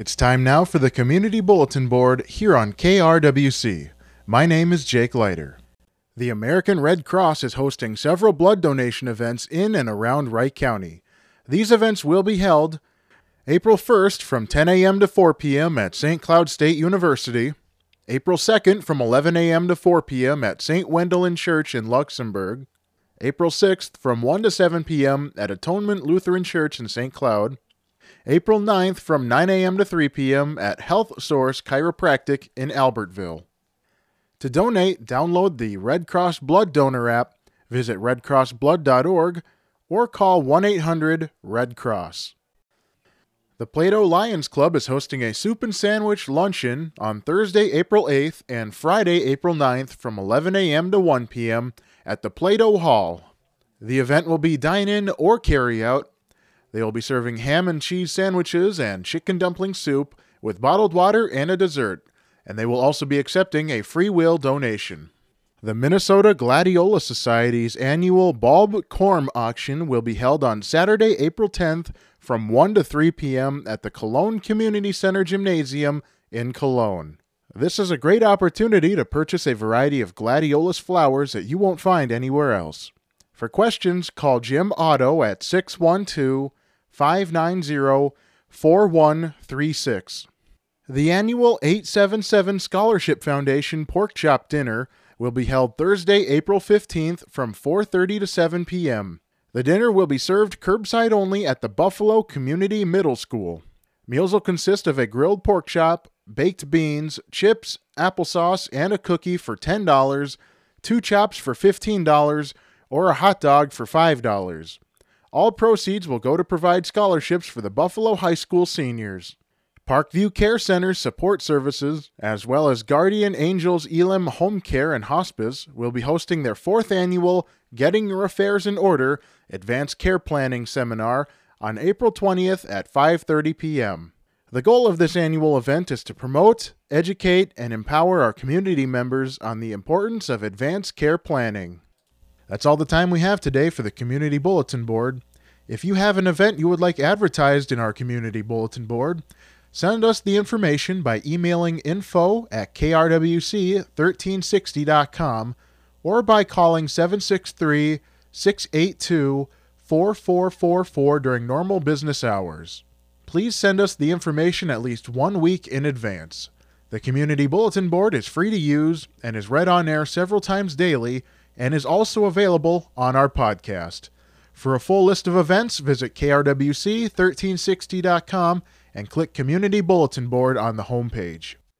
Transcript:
It's time now for the Community Bulletin Board here on KRWC. My name is Jake Leiter. The American Red Cross is hosting several blood donation events in and around Wright County. These events will be held April 1st from 10 a.m. to 4 p.m. at St. Cloud State University, April 2nd from 11 a.m. to 4 p.m. at St. Wendelin Church in Luxemburg, April 6th from 1 to 7 p.m. at Atonement Lutheran Church in St. Cloud, April 9th from 9 a.m. to 3 p.m. at Health Source Chiropractic in Albertville. To donate, download the Red Cross Blood Donor app, visit redcrossblood.org, or call 1 800 Red Cross. The Plato Lions Club is hosting a soup and sandwich luncheon on Thursday, April 8th and Friday, April 9th from 11 a.m. to 1 p.m. at the Plato Hall. The event will be dine in or carry out they will be serving ham and cheese sandwiches and chicken dumpling soup with bottled water and a dessert, and they will also be accepting a free will donation. The Minnesota Gladiola Society's annual bulb corm auction will be held on Saturday, April 10th from 1 to 3 p.m. at the Cologne Community Center Gymnasium in Cologne. This is a great opportunity to purchase a variety of gladiolus flowers that you won't find anywhere else. For questions, call Jim Otto at 612 590 4136. The annual 877 Scholarship Foundation Pork Chop Dinner will be held Thursday, April 15th from 4:30 to 7 p.m. The dinner will be served curbside only at the Buffalo Community Middle School. Meals will consist of a grilled pork chop, baked beans, chips, applesauce, and a cookie for $10, two chops for $15, or a hot dog for $5. All proceeds will go to provide scholarships for the Buffalo High School seniors. Parkview Care Center's support services, as well as Guardian Angels Elim Home Care and Hospice, will be hosting their fourth annual Getting Your Affairs in Order Advanced Care Planning Seminar on April 20th at 5:30 p.m. The goal of this annual event is to promote, educate, and empower our community members on the importance of advanced care planning. That's all the time we have today for the Community Bulletin Board. If you have an event you would like advertised in our Community Bulletin Board, send us the information by emailing info at krwc1360.com or by calling 763 682 4444 during normal business hours. Please send us the information at least one week in advance. The Community Bulletin Board is free to use and is read on air several times daily and is also available on our podcast. For a full list of events, visit krwc1360.com and click Community Bulletin Board on the homepage.